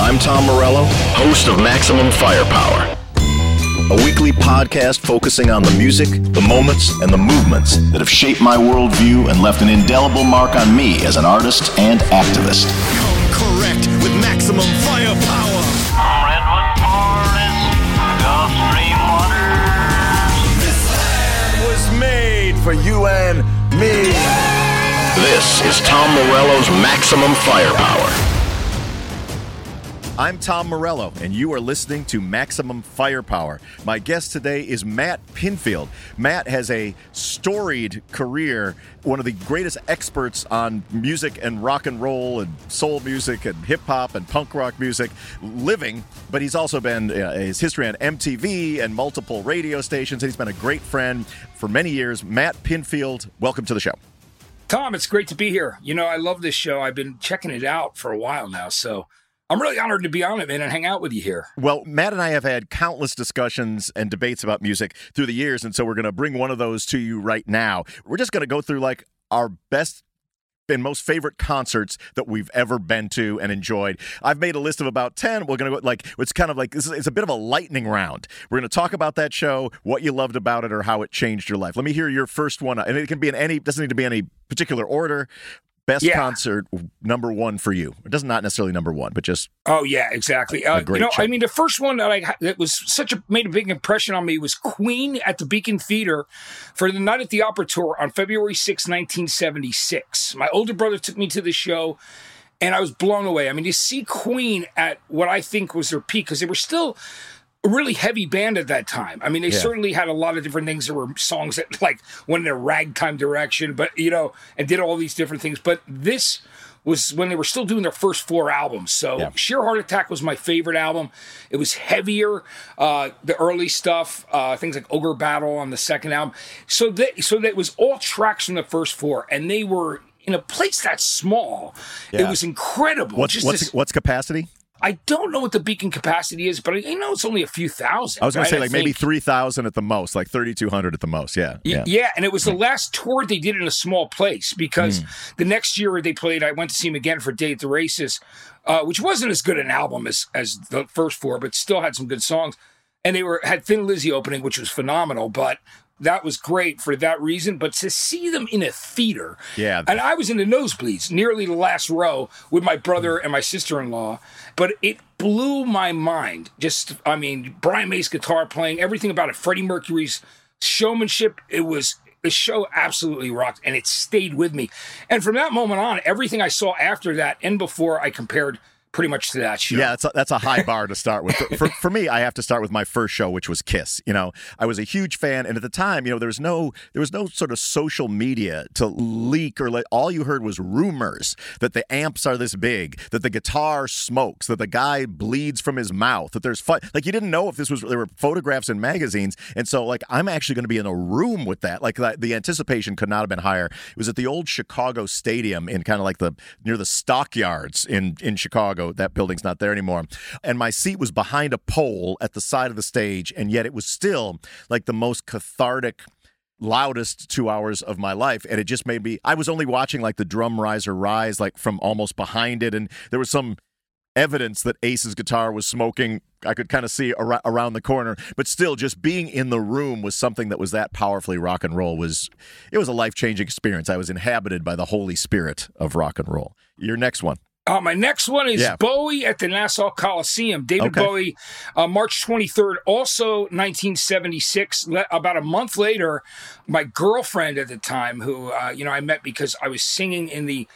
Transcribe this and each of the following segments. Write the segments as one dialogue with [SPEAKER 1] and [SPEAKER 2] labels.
[SPEAKER 1] I'm Tom Morello, host of Maximum Firepower, a weekly podcast focusing on the music, the moments, and the movements that have shaped my worldview and left an indelible mark on me as an artist and activist.
[SPEAKER 2] Come correct with maximum firepower.
[SPEAKER 3] Redwood Forest, Gulf Stream waters.
[SPEAKER 2] This land was made for you and me.
[SPEAKER 1] This is Tom Morello's Maximum Firepower.
[SPEAKER 4] I'm Tom Morello, and you are listening to Maximum Firepower. My guest today is Matt Pinfield. Matt has a storied career, one of the greatest experts on music and rock and roll and soul music and hip hop and punk rock music living, but he's also been uh, his history on MTV and multiple radio stations, and he's been a great friend for many years. Matt Pinfield, welcome to the show.
[SPEAKER 5] Tom, it's great to be here. You know, I love this show. I've been checking it out for a while now, so I'm really honored to be on it, man, and hang out with you here.
[SPEAKER 4] Well, Matt and I have had countless discussions and debates about music through the years, and so we're going to bring one of those to you right now. We're just going to go through like our best and most favorite concerts that we've ever been to and enjoyed. I've made a list of about 10. We're going to go like it's kind of like this is it's a bit of a lightning round. We're going to talk about that show, what you loved about it or how it changed your life. Let me hear your first one and it can be in any doesn't need to be any particular order. Best
[SPEAKER 5] Yeah.
[SPEAKER 4] concert number 1 for you. It doesn't not necessarily number 1, but just
[SPEAKER 5] Oh yeah, exactly. Uh,
[SPEAKER 4] great
[SPEAKER 5] you know,
[SPEAKER 4] show.
[SPEAKER 5] I mean, the first one that I that was such a made a big impression on me was Queen at the Beacon Theater for the Night at the Opera tour on February 6, 1976. My older brother took me to the show. And I was blown away. I mean, to see Queen at what I think was their peak, because they were still a really heavy band at that time. I mean, they
[SPEAKER 4] Yeah.
[SPEAKER 5] certainly had a lot of different things. There were songs that like went in a ragtime direction, but you know, and did all these different things. But this was when they were still doing their first four albums. So
[SPEAKER 4] Yeah.
[SPEAKER 5] Sheer Heart Attack was my favorite album. It was heavier. Uh, the early stuff, uh, things like Ogre Battle on the second album. So that so that was all tracks from the first four, and they were in a place that small. It was incredible.
[SPEAKER 4] what's
[SPEAKER 5] Just
[SPEAKER 4] what's
[SPEAKER 5] this-
[SPEAKER 4] what's capacity?
[SPEAKER 5] I don't know what the beacon capacity is, but I know it's only a few thousand.
[SPEAKER 4] I was going
[SPEAKER 5] right?
[SPEAKER 4] to say like maybe
[SPEAKER 5] think.
[SPEAKER 4] 3,000 at the most, like 3,200 at the most. Yeah.
[SPEAKER 5] Y- Yeah. and it was the last tour they did in a small place because the next year they played, I went to see them again for Day at the Races, uh, which wasn't as good an album as as the first four, but still had some good songs. And they were had Thin Lizzy opening, which was phenomenal, but that was great for that reason. But to see them in a theater,
[SPEAKER 4] Yeah.
[SPEAKER 5] and I was in the nosebleeds, nearly the last row with my brother mm. and my sister in law. But it blew my mind. Just, I mean, Brian May's guitar playing, everything about it, Freddie Mercury's showmanship. It was, the show absolutely rocked and it stayed with me. And from that moment on, everything I saw after that and before, I compared pretty much to that show.
[SPEAKER 4] Yeah, that's a, that's a high bar to start with. For, for, for me, I have to start with my first show, which was Kiss. You know, I was a huge fan, and at the time, you know, there was no there was no sort of social media to leak or let. All you heard was rumors that the amps are this big, that the guitar smokes, that the guy bleeds from his mouth, that there's. Like you didn't know if this was there were photographs in magazines, and so like I'm actually going to be in a room with that. Like the, the anticipation could not have been higher. It was at the old Chicago Stadium in kind of like the near the stockyards in in Chicago. That building's not there anymore. And my seat was behind a pole at the side of the stage, and yet it was still like the most cathartic loudest two hours of my life. And it just made me i was only watching like the drum riser rise like from almost behind it and there was some evidence that ace's guitar was smoking. I could kind of see ar- around the corner. But still just being in the room was something that was that powerfully rock and roll was it was a life-changing experience. I was inhabited by the holy spirit of rock and roll. Your next one
[SPEAKER 5] Uh, my next one is
[SPEAKER 4] Yeah.
[SPEAKER 5] Bowie at the Nassau Coliseum. David
[SPEAKER 4] Okay.
[SPEAKER 5] Bowie, uh, March 23rd, also 1976. Le- about a month later, my girlfriend at the time, who uh, you know I met because I was singing in the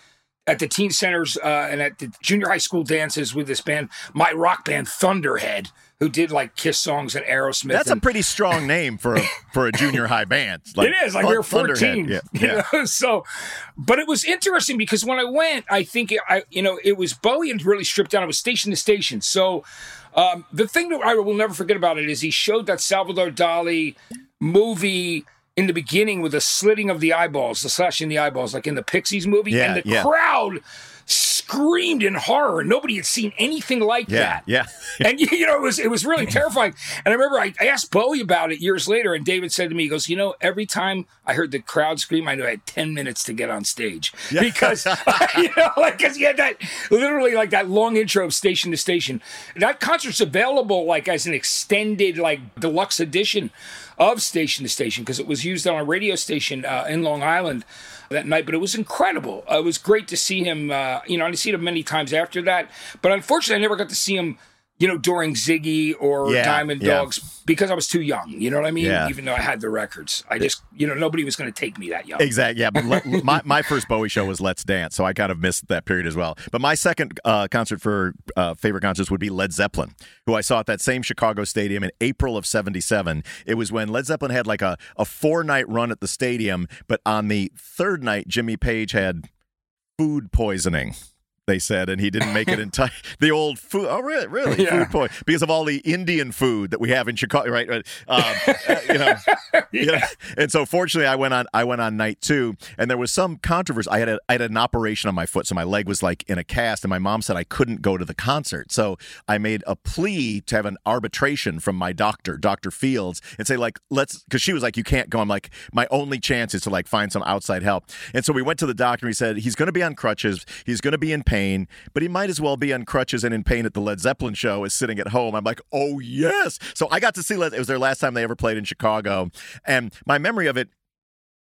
[SPEAKER 5] at the teen centers uh, and at the junior high school dances with this band, my rock band Thunderhead, who did like Kiss songs and Aerosmith.
[SPEAKER 4] that's a pretty strong name for a for a junior high band Like,
[SPEAKER 5] it is like we were 14
[SPEAKER 4] yeah,
[SPEAKER 5] you know? so but it was interesting because when i went i think it, i you know it was bowie and really stripped down it was station to station so um, the thing that i will never forget about it is he showed that salvador dali movie in the beginning with the slitting of the eyeballs the slashing the eyeballs like in the pixies movie
[SPEAKER 4] Yeah,
[SPEAKER 5] and the
[SPEAKER 4] yeah.
[SPEAKER 5] crowd screamed in horror. Nobody had seen anything like
[SPEAKER 4] Yeah,
[SPEAKER 5] that.
[SPEAKER 4] yeah.
[SPEAKER 5] and you know, it was it was really terrifying. And I remember I, I asked Bowie about it years later, and David said to me, he goes, you know, every time I heard the crowd scream, I knew I had ten minutes to get on stage because you know, like because you had that literally like that long intro of station to station. That concert's available like as an extended like deluxe edition of station to station because it was used on a radio station uh, in Long Island that night, but it was incredible. It was great to see him. Uh, you know, I've seen him many times after that, but unfortunately, I never got to see him. You know, during Ziggy or
[SPEAKER 4] Yeah,
[SPEAKER 5] Diamond
[SPEAKER 4] yeah.
[SPEAKER 5] Dogs because I was too young. You know what I mean?
[SPEAKER 4] Yeah.
[SPEAKER 5] Even though I had the records, I just you know nobody was going to take me that young.
[SPEAKER 4] Exactly. Yeah, but le- my my first Bowie show was Let's Dance, so I kind of missed that period as well. But my second uh, concert for uh, favorite concerts would be Led Zeppelin, who I saw at that same Chicago stadium in April of '77. It was when Led Zeppelin had like a a four night run at the stadium, but on the third night, Jimmy Page had food poisoning. They said, and he didn't make it in time. The old food, oh really, really,
[SPEAKER 5] Yeah.
[SPEAKER 4] food poisoning because of all the Indian food that we have in Chicago, right? right. Um, uh, you know, you know, and so fortunately I went on I went on night two and there was some controversy. I had a, I had an operation on my foot, so my leg was like in a cast, and my mom said I couldn't go to the concert. So I made a plea to have an arbitration from my doctor, Dr. Fields, and say, like, let's because she was like, You can't go. I'm like, my only chance is to like find some outside help. And so we went to the doctor and he said he's gonna be on crutches, he's gonna be in pain, but he might as well be on crutches and in pain at the Led Zeppelin show as sitting at home. I'm like, oh yes. So I got to see Led it was their last time they ever played in Chicago. And my memory of it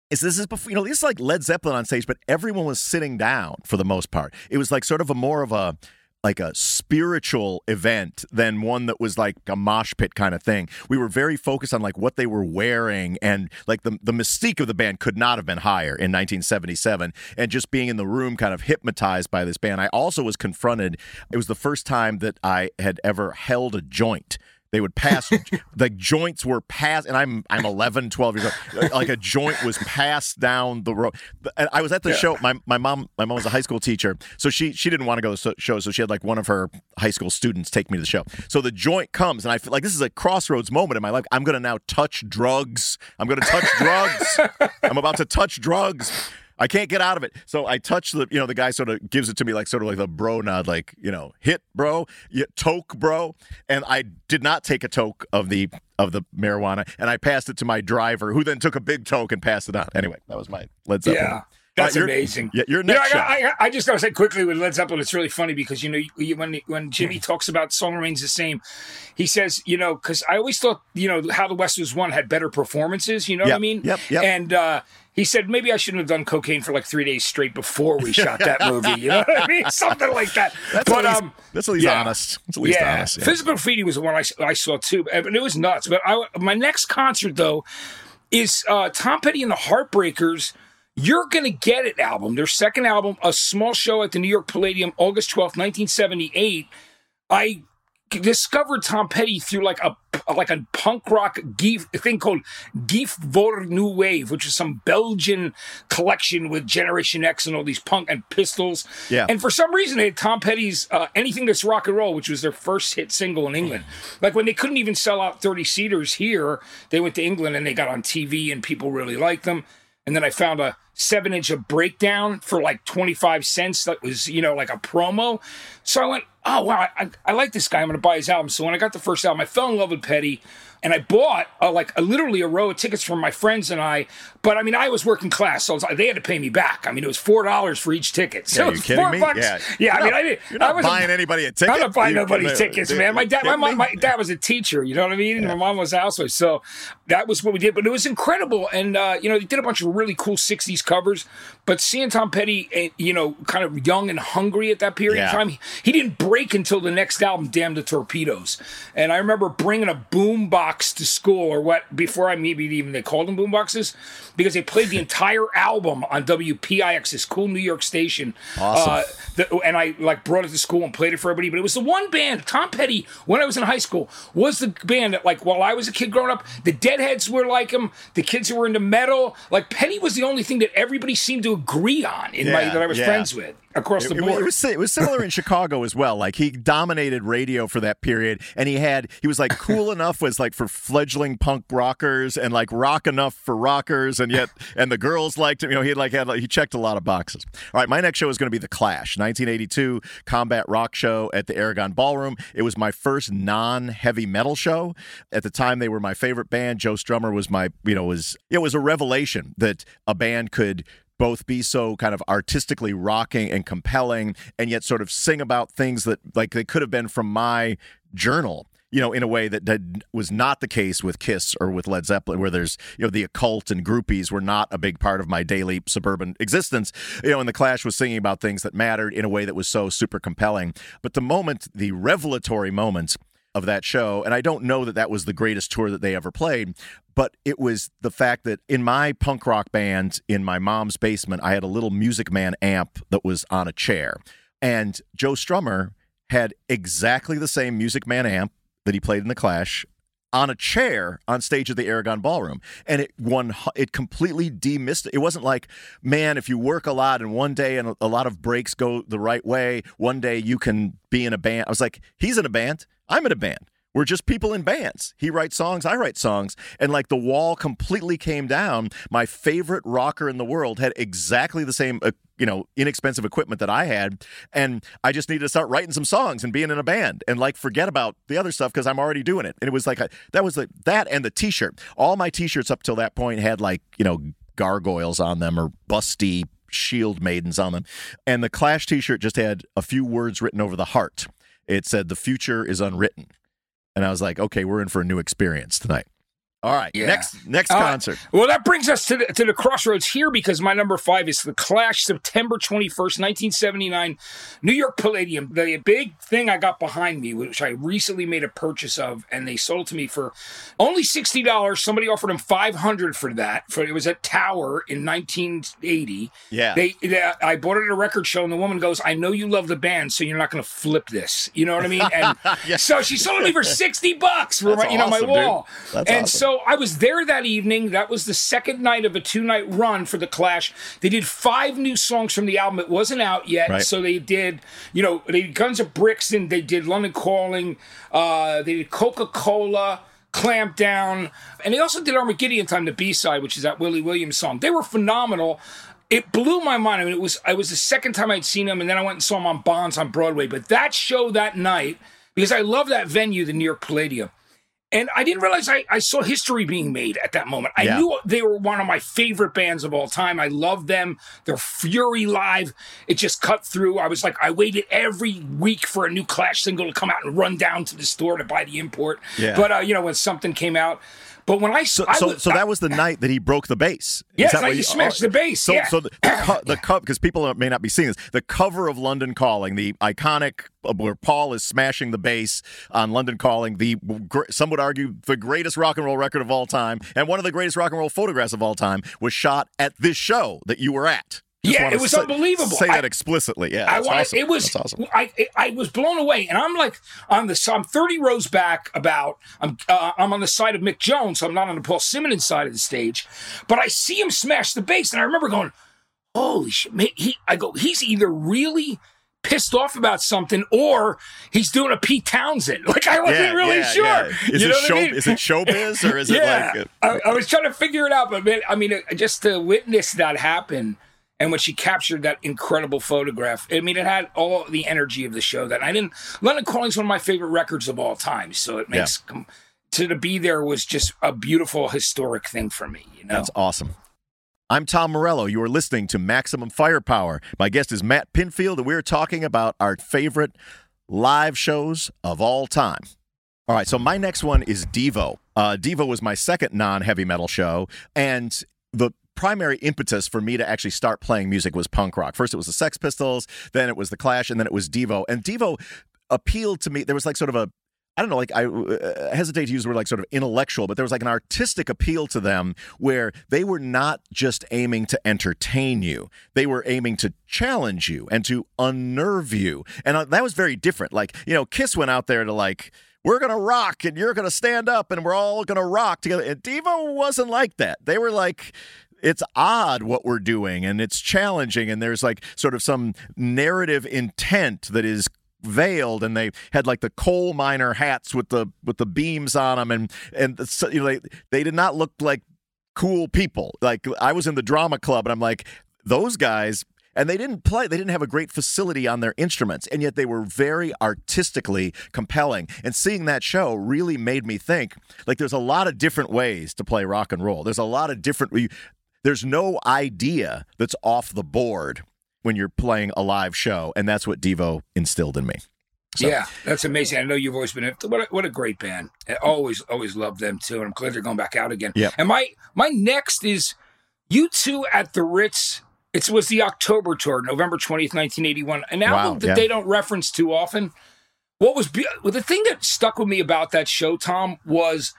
[SPEAKER 4] is this is before you know, this is like Led Zeppelin on stage, but everyone was sitting down for the most part. It was like sort of a more of a like a spiritual event than one that was like a mosh pit kind of thing. We were very focused on like what they were wearing and like the the mystique of the band could not have been higher in 1977 and just being in the room kind of hypnotized by this band. I also was confronted it was the first time that I had ever held a joint. They would pass the joints were passed and I'm I'm 11 12 years old. Like a joint was passed down the road. And I was at the show my, my mom my mom was a high school teacher so she she didn't want to go to the show so she had like one of her high school students take me to the show. So the joint comes and I feel like this is a crossroads moment in my life. I'm going to now touch drugs. I'm going to touch drugs. I'm about to touch drugs I can't get out of it. So I touch the, you know, the guy sort of gives it to me like sort of like the bro nod, like, you know, hit bro, toke bro. And I did not take a toke of the of the marijuana and I passed it to my driver who then took a big toke and passed it on. Anyway, that was my Led Zeppelin.
[SPEAKER 5] Yeah. That's
[SPEAKER 4] you're-
[SPEAKER 5] amazing.
[SPEAKER 4] Yeah, your
[SPEAKER 5] You know,
[SPEAKER 4] next
[SPEAKER 5] I. I, I just gotta say quickly with Led Zeppelin, it's really funny because you know you, when when Jimmy talks about "Song Remains the Same," he says, you know, because I always thought, you know, how the West was won had better performances. You know what I mean?
[SPEAKER 4] yep, yep.
[SPEAKER 5] And uh, he said maybe I shouldn't have done cocaine for like three days straight before we shot that movie. You know what I mean? Something like that.
[SPEAKER 4] That's
[SPEAKER 5] but
[SPEAKER 4] least,
[SPEAKER 5] um,
[SPEAKER 4] that's at least
[SPEAKER 5] yeah.
[SPEAKER 4] honest. That's at least
[SPEAKER 5] yeah,
[SPEAKER 4] honest. Yeah.
[SPEAKER 5] Physical Graffiti was the one I, I saw too, and it was nuts. But I, my next concert though is uh, Tom Petty and the Heartbreakers. You're gonna get it album, their second album, a small show at the New York Palladium, August twelfth, nineteen seventy eight. I discovered Tom Petty through like a like a punk rock geef, thing called Geef voor New Wave, which is some Belgian collection with Generation X and all these punk and pistols.
[SPEAKER 4] Yeah.
[SPEAKER 5] And for some reason, they had Tom Petty's uh, Anything That's Rock and Roll, which was their first hit single in England. Like when they couldn't even sell out 30 seaters here, they went to England and they got on TV and people really liked them. And then I found a seven inch of breakdown for like 25 cents that was, you know, like a promo. So I went, oh, wow, I, I, like this guy. I'm going to buy his album. So when I got the first album, I fell in love with Petty. And I bought uh, like a, literally a row of tickets from my friends and I. But I mean, I was working class, so was they had to pay me back. I mean, it was four dollars for each ticket. So
[SPEAKER 4] Yeah, you
[SPEAKER 5] was
[SPEAKER 4] kidding
[SPEAKER 5] four
[SPEAKER 4] me?
[SPEAKER 5] bucks.
[SPEAKER 4] Yeah.
[SPEAKER 5] Yeah, I
[SPEAKER 4] You're
[SPEAKER 5] mean,
[SPEAKER 4] not-
[SPEAKER 5] I didn't.
[SPEAKER 4] You're not
[SPEAKER 5] I wasn't-
[SPEAKER 4] buying anybody a ticket.
[SPEAKER 5] I'm not buying nobody tickets, man. My dad, my, mom, my dad was a teacher. You know what I mean? My mom was a housewife, so that was what we did. But it was incredible, and uh, you know, they did a bunch of really cool '60s covers. But seeing Tom Petty, eh, you know, kind of young and hungry at that period
[SPEAKER 4] Yeah.
[SPEAKER 5] of time, he, didn't break until the next album, "Damn the Torpedoes." And I remember bringing a boom box to school, or what before I maybe even they called them boom boxes, because they played the entire album on WPIX, this cool New York station.
[SPEAKER 4] Awesome.
[SPEAKER 5] Uh, the, and I like brought it to school and played it for everybody. But it was the one band, Tom Petty, when I was in high school, was the band that like while I was a kid growing up, the Deadheads were like him, the kids who were into metal, like Petty was the only thing that everybody seemed to agree on in my that I was
[SPEAKER 4] yeah.
[SPEAKER 5] friends with across the
[SPEAKER 4] It,
[SPEAKER 5] board.
[SPEAKER 4] it was it was similar in Chicago as well. Like he dominated radio for that period, and he had he was like cool enough was like for fledgling punk rockers and like rock enough for rockers, and yet and the girls liked him. You know, he like had he checked a lot of boxes. All right, my next show is going to be the Clash, 1982 combat rock show at the Aragon Ballroom. It was my first non-heavy metal show. At the time, they were my favorite band. Joe Strummer was my you know was it was a revelation that a band could both be so kind of artistically rocking and compelling and yet sort of sing about things that like they could have been from my journal you know in a way that, that was not the case with kiss or with led zeppelin where there's you know the occult and groupies were not a big part of my daily suburban existence you know and the clash was singing about things that mattered in a way that was so super compelling but the moment the revelatory moment of that show. And I don't know that that was the greatest tour that they ever played, but it was the fact that in my punk rock band in my mom's basement, I had a little Music Man amp that was on a chair. And Joe Strummer had exactly the same Music Man amp that he played in The Clash on a chair on stage at the Aragon Ballroom, and it one it completely demystic. It wasn't like, man, if you work a lot and one day and a lot of breaks go the right way, one day you can be in a band. I was like, he's in a band, I'm in a band. We're just people in bands. He writes songs, I write songs. And like the wall completely came down. My favorite rocker in the world had exactly the same, uh, you know, inexpensive equipment that I had. And I just needed to start writing some songs and being in a band and like forget about the other stuff because I'm already doing it. And it was like, a, that was like that and the t shirt. All my t shirts up till that point had like, you know, gargoyles on them or busty shield maidens on them. And the Clash t shirt just had a few words written over the heart. It said, The future is unwritten. And I was like, okay, we're in for a new experience tonight. All right,
[SPEAKER 5] Yeah.
[SPEAKER 4] next next
[SPEAKER 5] Uh,
[SPEAKER 4] concert.
[SPEAKER 5] Well, that brings us to the, to the crossroads here because my number five is The Clash, September 21st, 1979, New York Palladium. The big thing I got behind me, which I recently made a purchase of, and they sold to me for only $60. Somebody offered them 500 for that. For It was at Tower in 1980.
[SPEAKER 4] Yeah.
[SPEAKER 5] They, they, I bought it at a record show, and the woman goes, I know you love the band, so you're not going to flip this. You know what I mean? And so she sold it me for 60 bucks for
[SPEAKER 4] That's
[SPEAKER 5] my, you know, my
[SPEAKER 4] awesome, dude.
[SPEAKER 5] wall.
[SPEAKER 4] That's
[SPEAKER 5] and
[SPEAKER 4] awesome.
[SPEAKER 5] so I was there that evening. That was the second night of a two night run for The Clash. They did five new songs from the album. It wasn't out yet.
[SPEAKER 4] Right.
[SPEAKER 5] So they did, you know, they did Guns of Brixton and they did London Calling. Uh, they did Koka Kola. Clamp Down, and they also did Armageddon Time, the B side, which is that Willie Williams song. They were phenomenal. It blew my mind. I mean, it was I was the second time I'd seen them, and then I went and saw them on Bond's on Broadway. But that show that night, because I love that venue, the New York Palladium, and I didn't realize I, I saw history being made at that moment. I
[SPEAKER 4] Yeah.
[SPEAKER 5] knew they were one of my favorite bands of all time. I love them. Their Fury Live, it just cut through. I was like, I waited every week for a new Clash single to come out and run down to the store to buy the import.
[SPEAKER 4] Yeah.
[SPEAKER 5] But, uh, you know, when something came out. But when I
[SPEAKER 4] So,
[SPEAKER 5] I
[SPEAKER 4] so,
[SPEAKER 5] was,
[SPEAKER 4] so that was the night that he broke the bass. Is
[SPEAKER 5] Yes,
[SPEAKER 4] that
[SPEAKER 5] like he smashed the bass,
[SPEAKER 4] So,
[SPEAKER 5] yeah.
[SPEAKER 4] so the, the, cover because people may not be seeing this. The cover of London Calling, the iconic uh, where Paul is smashing the bass on London Calling, the some would argue the greatest rock and roll record of all time, and one of the greatest rock and roll photographs of all time, was shot at this show that you were at. Just
[SPEAKER 5] Yeah, it was
[SPEAKER 4] say-
[SPEAKER 5] unbelievable.
[SPEAKER 4] Say that
[SPEAKER 5] I-
[SPEAKER 4] explicitly. Yeah,
[SPEAKER 5] I wanted,
[SPEAKER 4] awesome.
[SPEAKER 5] it was
[SPEAKER 4] awesome.
[SPEAKER 5] I I I was blown away, and I'm like on the so I'm 30 rows back. About I'm uh, I'm on the side of Mick Jones, so I'm not on the Paul Simonon side of the stage, but I see him smash the bass, and I remember going, "Holy shit!" ma- He I go, he's either really pissed off about something or he's doing a Pete Townshend. Like I wasn't
[SPEAKER 4] Yeah,
[SPEAKER 5] really
[SPEAKER 4] yeah,
[SPEAKER 5] sure.
[SPEAKER 4] yeah. Is
[SPEAKER 5] You
[SPEAKER 4] it
[SPEAKER 5] know what I mean?
[SPEAKER 4] Is it showbiz or is it like? uh,
[SPEAKER 5] I, I was trying to figure it out, but man, I mean, uh, just to witness that happen, and when she captured that incredible photograph, I mean, it had all the energy of the show. That I didn't. London Calling's one of my favorite records of all time, so it makes com- to to be there was just a beautiful historic thing for me. You know,
[SPEAKER 4] That's awesome. I'm Tom Morello. You are listening to Maximum Firepower. My guest is Matt Pinfield, and we're talking about our favorite live shows of all time. All right, so my next one is Devo. Uh, Devo was my second non heavy metal show, and the primary impetus for me to actually start playing music was punk rock. First, it was the Sex Pistols, then it was the Clash, and then it was Devo. And Devo appealed to me. There was like sort of a I don't know, like I uh, hesitate to use the word like sort of intellectual, but there was like an artistic appeal to them where they were not just aiming to entertain you. They were aiming to challenge you and to unnerve you. And uh, that was very different. Like, you know, Kiss went out there to like, we're going to rock and you're going to stand up and we're all going to rock together. And Devo wasn't like that. They were like, it's odd what we're doing and it's challenging and there's like sort of some narrative intent that is veiled and they had like the coal miner hats with the with the beams on them and and so, you know they they did not look like cool people. Like I was in the drama club and I'm like those guys and they didn't play they didn't have a great facility on their instruments and yet they were very artistically compelling and seeing that show really made me think like there's a lot of different ways to play rock and roll there's a lot of different there's no idea that's off the board when you're playing a live show and that's what devo instilled in me so.
[SPEAKER 5] Yeah, that's amazing. I know you've always been a, what a, what a great band. I always always loved them too, and I'm glad they're going back out again.
[SPEAKER 4] Yeah.
[SPEAKER 5] And my my next is U2 at the Ritz. It was the October tour, November twentieth, nineteen eighty one. An album
[SPEAKER 4] Wow,
[SPEAKER 5] that
[SPEAKER 4] yeah.
[SPEAKER 5] they don't reference too often. What was be- well, the thing that stuck with me about that show, Tom, was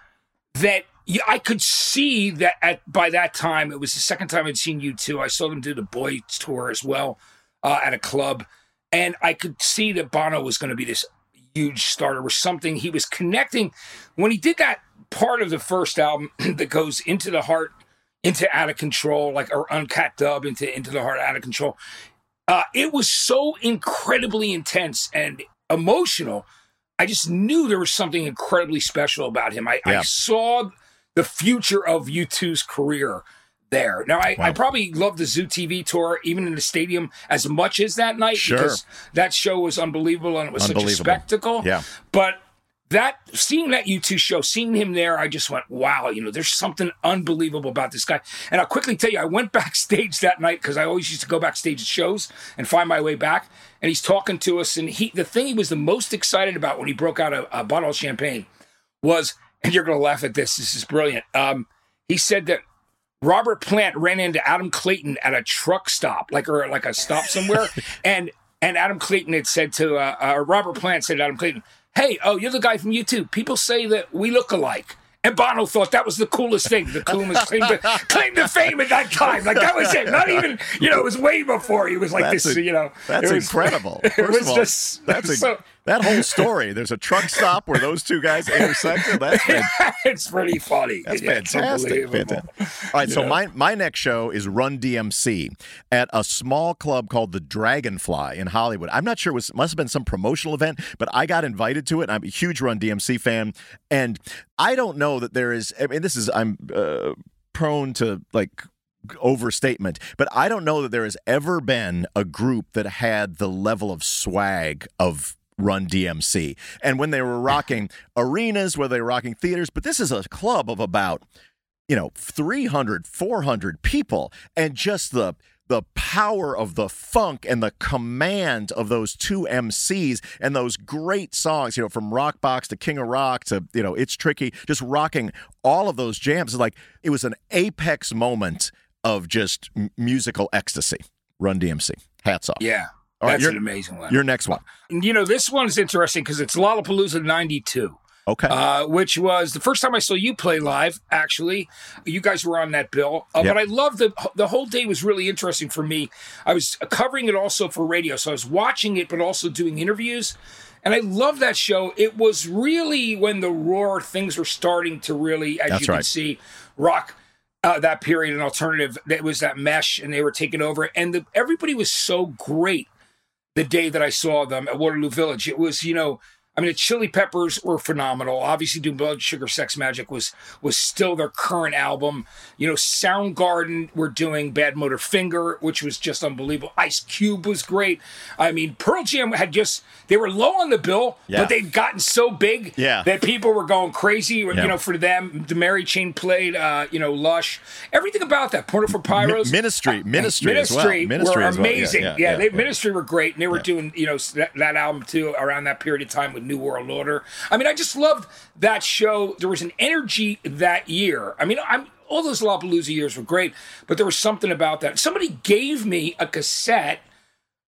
[SPEAKER 5] that y- I could see that at by that time it was the second time I'd seen U2. I saw them do the boys tour as well uh, at a club, and I could see that Bono was going to be this huge starter or something. He was connecting when he did that part of the first album that goes into the heart, into out of control, like or An Cat Dubh into into the heart, out of control. Uh, it was so incredibly intense and emotional. I just knew there was something incredibly special about him. I, I saw the future of U2's career there. Now, I, I probably love the Zoo TV tour, even in the stadium, as much as that night
[SPEAKER 4] Sure.
[SPEAKER 5] because that show was unbelievable and it was such a spectacle.
[SPEAKER 4] Yeah.
[SPEAKER 5] But that seeing that U2 show, seeing him there, I just went, wow, you know, there's something unbelievable about this guy. And I'll quickly tell you, I went backstage that night because I always used to go backstage at shows and find my way back. And he's talking to us, and he the thing he was the most excited about when he broke out a, a bottle of champagne was, and you're gonna laugh at this, this is brilliant. Um, he said that Robert Plant ran into Adam Clayton at a truck stop, like or like a stop somewhere, and and Adam Clayton had said to uh, uh, Robert Plant said to Adam Clayton, "Hey, oh, you're the guy from U2. People say that we look alike." And Bono thought that was the coolest thing. The coolest claim to, claim to fame at that time. Like that was it. Not even, you know, it was way before he was like
[SPEAKER 4] That's
[SPEAKER 5] this,
[SPEAKER 4] a-
[SPEAKER 5] you know.
[SPEAKER 4] That's
[SPEAKER 5] it was-
[SPEAKER 4] incredible.
[SPEAKER 5] It
[SPEAKER 4] First
[SPEAKER 5] was
[SPEAKER 4] of all,
[SPEAKER 5] just
[SPEAKER 4] that's a,
[SPEAKER 5] so,
[SPEAKER 4] that whole story. There's a truck stop where those two guys intersected. That's fan-
[SPEAKER 5] it's pretty funny.
[SPEAKER 4] that's
[SPEAKER 5] Yeah, it's
[SPEAKER 4] fantastic. fantastic. All right, so my my next show is Run DMC at a small club called the Dragonfly in Hollywood. I'm not sure it was must have been some promotional event, but I got invited to it. I'm a huge Run DMC fan, and I don't know that there is. I mean, this is I'm uh, prone to like overstatement, but I don't know that there has ever been a group that had the level of swag of Run DMC. And when they were rocking arenas, where they were rocking theaters, but this is a club of about, you know, 300, 400 people and just the the power of the funk and the command of those two MCs and those great songs, you know, from Rock Box to King of Rock to, you know, It's Tricky, just rocking all of those jams. Like it was an apex moment of just musical ecstasy. Run DMC. Hats off.
[SPEAKER 5] Yeah.
[SPEAKER 4] All right,
[SPEAKER 5] That's
[SPEAKER 4] you're-
[SPEAKER 5] an amazing one.
[SPEAKER 4] Your next one.
[SPEAKER 5] You know, this one's interesting because it's Lollapalooza 92.
[SPEAKER 4] Okay.
[SPEAKER 5] uh, which was the first time I saw you play live. Actually, you guys were on that bill, uh,
[SPEAKER 4] Yep.
[SPEAKER 5] but I love the the whole day was really interesting for me. I was covering it also for radio, so I was watching it, but also doing interviews. And I love that show. It was really when the roar things were starting to really, as
[SPEAKER 4] That's
[SPEAKER 5] you can see, rock uh, that period and alternative. That was that mesh, and they were taking over. And the, everybody was so great the day that I saw them at Waterloo Village. It was, you know, I mean, the Chili Peppers were phenomenal. Obviously, doing Blood Sugar Sex Magik was was still their current album. You know, Soundgarden were doing Badmotorfinger, which was just unbelievable. Ice Cube was great. I mean, Pearl Jam had just they were low on the bill,
[SPEAKER 4] Yeah.
[SPEAKER 5] but they'd gotten so big
[SPEAKER 4] Yeah.
[SPEAKER 5] that people were going crazy.
[SPEAKER 4] Yeah.
[SPEAKER 5] You know, for them, the Mary Chain played. Uh, you know, Lush. Everything about that. Porno for Pyros.
[SPEAKER 4] ministry, ministry, as well.
[SPEAKER 5] Ministry,
[SPEAKER 4] Ministry
[SPEAKER 5] were
[SPEAKER 4] as well. Yeah,
[SPEAKER 5] amazing. they. Ministry were great, and they were doing you know that, that album too around that period of time with New World Order. I mean, I just loved that show. There was an energy that year. I mean, I'm all those Lollapalooza years were great, but there was something about that. Somebody gave me a cassette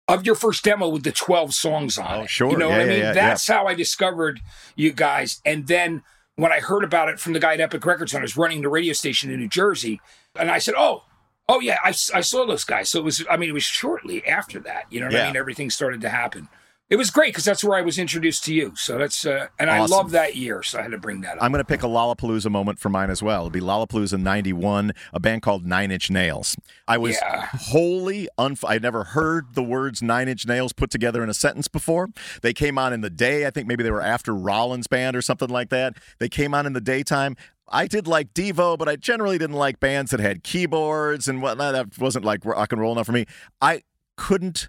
[SPEAKER 5] of your first demo with the 12 songs on
[SPEAKER 4] Oh,
[SPEAKER 5] it.
[SPEAKER 4] sure.
[SPEAKER 5] You know
[SPEAKER 4] Yeah,
[SPEAKER 5] what I mean?
[SPEAKER 4] yeah,
[SPEAKER 5] That's how I discovered you guys. And then when I heard about it from the guy at Epic Records when I was running the radio station in New Jersey, and I said, oh, oh yeah, I, I saw those guys. So it was, I mean, it was shortly after that. You know what
[SPEAKER 4] Yeah.
[SPEAKER 5] I mean? Everything started to happen. It was great because that's where I was introduced to you. So that's uh, and I love that year. So I had to bring that up.
[SPEAKER 4] I'm going to pick a Lollapalooza moment for mine as well. It'll be Lollapalooza 91, a band called Nine Inch Nails. I was
[SPEAKER 5] Yeah.
[SPEAKER 4] wholly unf- I'd never heard the words Nine Inch Nails put together in a sentence before. They came on in the day. I think maybe they were after Rollins Band or something like that. They came on in the daytime. I did like Devo, but I generally didn't like bands that had keyboards and whatnot. That wasn't like rock and roll enough for me. I couldn't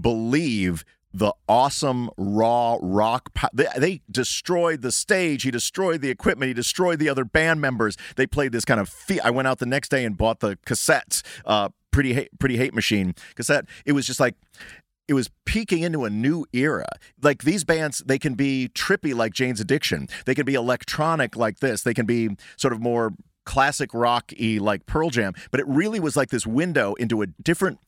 [SPEAKER 4] believe the awesome raw rock po- they, they destroyed the stage he destroyed the equipment he destroyed the other band members they played this kind of fe- i went out the next day and bought the cassettes uh pretty hate, pretty hate machine cassette it was just like it was peeking into a new era. Like these bands, they can be trippy like Jane's Addiction. They can be electronic like this. They can be sort of more classic rock like Pearl Jam. But it really was like this window into a different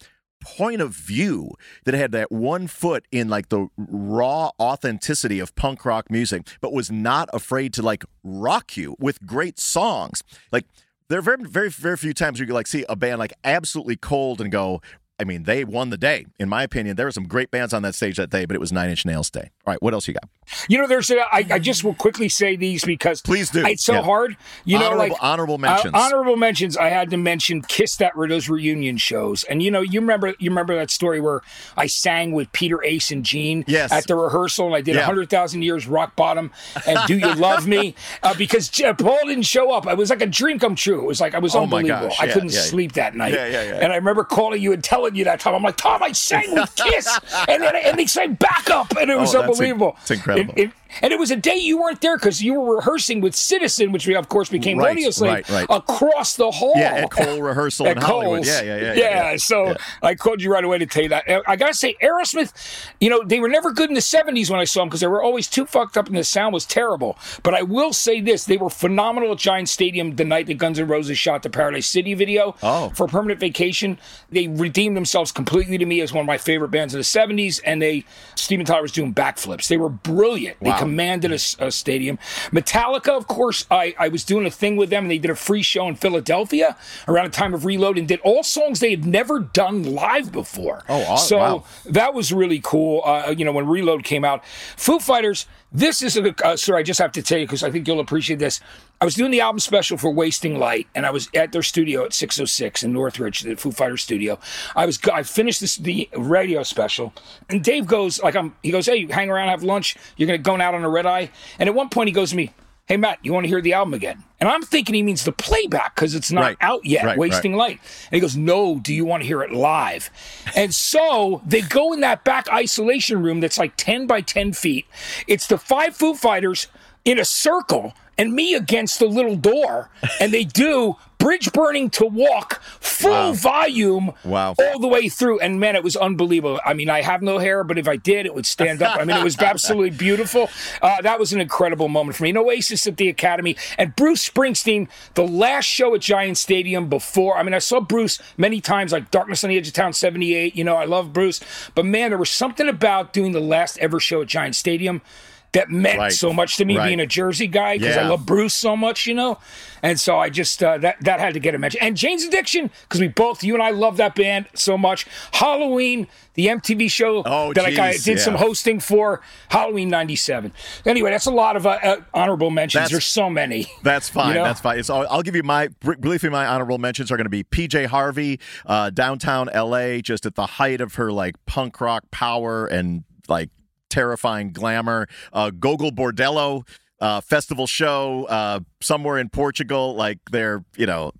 [SPEAKER 4] point of view that had that one foot in like the raw authenticity of punk rock music, but was not afraid to like rock you with great songs. Like there are very, very, very few times you like see a band like absolutely cold and go, I mean, they won the day. In my opinion, there were some great bands on that stage that day, but it was Nine Inch Nails Day. All right, what else you got?
[SPEAKER 5] You know, there's. A, I, I just will quickly say these because
[SPEAKER 4] Please do.
[SPEAKER 5] It's so
[SPEAKER 4] Yeah.
[SPEAKER 5] hard. You know,
[SPEAKER 4] Honorable-
[SPEAKER 5] like
[SPEAKER 4] honorable mentions.
[SPEAKER 5] Uh, honorable mentions. I had to mention Kiss that those reunion shows, and you know, you remember you remember that story where I sang with Peter Ace and Gene
[SPEAKER 4] Yes.
[SPEAKER 5] at the rehearsal, and I did a
[SPEAKER 4] Yeah.
[SPEAKER 5] hundred thousand years rock bottom and Do You Love Me uh, because Paul didn't show up. It was like a dream come true. It was like I was
[SPEAKER 4] Oh
[SPEAKER 5] unbelievable.
[SPEAKER 4] gosh.
[SPEAKER 5] I couldn't
[SPEAKER 4] yeah.
[SPEAKER 5] sleep that night.
[SPEAKER 4] Yeah, yeah, yeah.
[SPEAKER 5] And I remember calling you and telling you that time. I'm like, Tom, I sang with Kiss, and then and they sang backup, and it
[SPEAKER 4] oh, was Oh,
[SPEAKER 5] unbelievable.
[SPEAKER 4] it's incredible.
[SPEAKER 5] It- it- and it was a day you weren't there because you were rehearsing with Citizen, which we of course became
[SPEAKER 4] Right,
[SPEAKER 5] Audioslave,
[SPEAKER 4] right, right.
[SPEAKER 5] across the hall.
[SPEAKER 4] Yeah, at Cole rehearsal in
[SPEAKER 5] At
[SPEAKER 4] Hollywood.
[SPEAKER 5] Cole's.
[SPEAKER 4] Yeah, yeah, yeah,
[SPEAKER 5] Yeah,
[SPEAKER 4] yeah.
[SPEAKER 5] so
[SPEAKER 4] Yeah.
[SPEAKER 5] I called you right away to tell you that. I gotta say, Aerosmith, you know, they were never good in the '70s when I saw them because they were always too fucked up and the sound was terrible. But I will say this: they were phenomenal at Giant Stadium the night that Guns N' Roses shot the Paradise City video
[SPEAKER 4] Oh.
[SPEAKER 5] for Permanent Vacation. They redeemed themselves completely to me as one of my favorite bands of the '70s, and they Steven Tyler was doing backflips. They were brilliant. They
[SPEAKER 4] Wow.
[SPEAKER 5] Commanded a stadium. Metallica, of course, I, I was doing a thing with them, and they did a free show in Philadelphia around the time of Reload, and did all songs they had never done live before.
[SPEAKER 4] Oh,
[SPEAKER 5] so
[SPEAKER 4] wow.
[SPEAKER 5] that was really cool. Uh, you know, when Reload came out, Foo Fighters. This is a uh, sir. I just have to tell you because I think you'll appreciate this. I was doing the album special for Wasting Light, and I was at their studio at 606 in Northridge, the Foo Fighters studio. I was I finished this the radio special, and Dave goes like I'm. He goes, "Hey, you hang around, have lunch. You're gonna go out on a red eye." And at one point, he goes to me, "Hey, Matt, you want to hear the album again?" And I'm thinking he means the playback because it's not
[SPEAKER 4] Right.
[SPEAKER 5] out yet.
[SPEAKER 4] Right,
[SPEAKER 5] Wasting Light. And he goes, No, do you want to hear it live? And so they go in that back isolation room that's like 10 by 10 feet. It's the five Foo Fighters in a circle and me against the little door. And they do Bridge Burning to Walk, full
[SPEAKER 4] Wow.
[SPEAKER 5] volume,
[SPEAKER 4] Wow.
[SPEAKER 5] all the way through. And man, it was unbelievable. I mean, I have no hair, but if I did, it would stand up. I mean, it was absolutely beautiful. Uh, that was an incredible moment for me. And Oasis at the Academy and Bruce Springsteen, the last show at Giant Stadium before. I mean, I saw Bruce many times, like Darkness on the Edge of Town 78. You know, I love Bruce. But man, there was something about doing the last ever show at Giant Stadium. That meant
[SPEAKER 4] Right.
[SPEAKER 5] so much to me
[SPEAKER 4] Right.
[SPEAKER 5] being a Jersey guy because I love Bruce so much, you know, and so I just uh, that that had to get a mention. And Jane's Addiction because we both you and I love that band so much. Halloween, the MTV show
[SPEAKER 4] Oh,
[SPEAKER 5] that like, I
[SPEAKER 4] geez,
[SPEAKER 5] did some hosting for Halloween '97. Anyway, that's a lot of uh, uh, honorable mentions.
[SPEAKER 4] That's-
[SPEAKER 5] There's so many.
[SPEAKER 4] That's fine.
[SPEAKER 5] You know?
[SPEAKER 4] That's fine. It's, I'll, I'll give you my briefly. My honorable mentions are going to be PJ Harvey, uh, downtown LA, just at the height of her like punk rock power and like terrifying glamour. Uh, Gogol Bordello uh, festival show uh, somewhere in Portugal. Like they're you know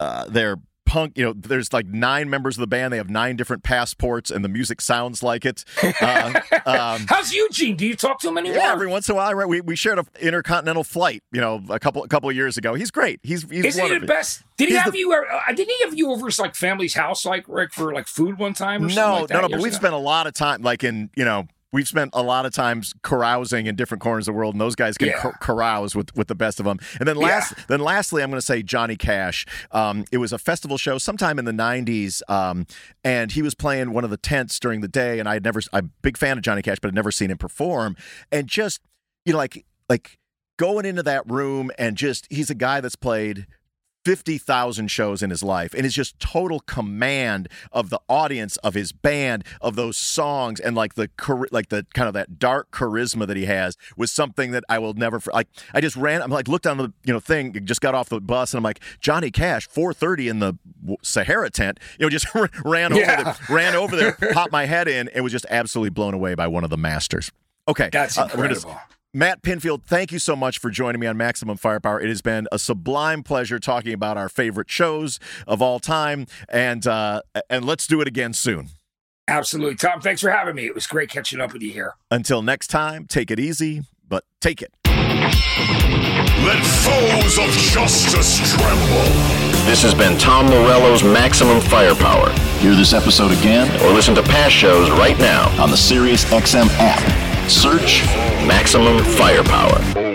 [SPEAKER 4] uh, they're punk. You know, there's like nine members of the band. They have nine different passports, and the music sounds like it. Uh, um,
[SPEAKER 5] How's Eugene? Do you talk to him anymore?
[SPEAKER 4] yeah, every once in a while, right, we, we shared an intercontinental flight, you know, a couple a couple of years ago. He's great. He's he's
[SPEAKER 5] Isn't he the best? Did he
[SPEAKER 4] He's
[SPEAKER 5] have
[SPEAKER 4] the-
[SPEAKER 5] you? Uh, didn't he have you over his like family's house, like Rick, for like food one time? Or something
[SPEAKER 4] No,
[SPEAKER 5] like that
[SPEAKER 4] no, no. But we've
[SPEAKER 5] ago?
[SPEAKER 4] spent a lot of time, like in you know, we've spent a lot of times carousing in different corners of the world, and those guys can
[SPEAKER 5] Yeah.
[SPEAKER 4] ca- carouse with with the best of them. And then last, then lastly, I'm going to say Johnny Cash. Um, it was a festival show sometime in the '90s, um, and he was playing one of the tents during the day. And I had never, I'm a big fan of Johnny Cash, but I'd never seen him perform. And just you know, like like going into that room and just he's a guy that's played 50,000 shows in his life and his just total command of the audience of his band of those songs and like the like the kind of that dark charisma that he has was something that I will never like I just ran I'm like looked on the you know thing just got off the bus and I'm like Johnny Cash 4:30 in the Sahara tent you know just ran over
[SPEAKER 5] Yeah.
[SPEAKER 4] there, ran over there popped my head in and was just absolutely blown away by one of the masters. Okay.
[SPEAKER 5] That's
[SPEAKER 4] uh, we're gonna-
[SPEAKER 5] incredible.
[SPEAKER 4] Matt Pinfield, thank you so much for joining me on Maximum Firepower. It has been a sublime pleasure talking about our favorite shows of all time, and uh, and let's do it again soon.
[SPEAKER 5] Absolutely. Tom, thanks for having me. It was great catching up with you here.
[SPEAKER 4] Until next time, take it easy, but take it.
[SPEAKER 2] Let foes of justice tremble.
[SPEAKER 1] This has been Tom Morello's Maximum Firepower. Hear this episode again or listen to past shows right now on the SiriusXM app. Search Maximum Firepower.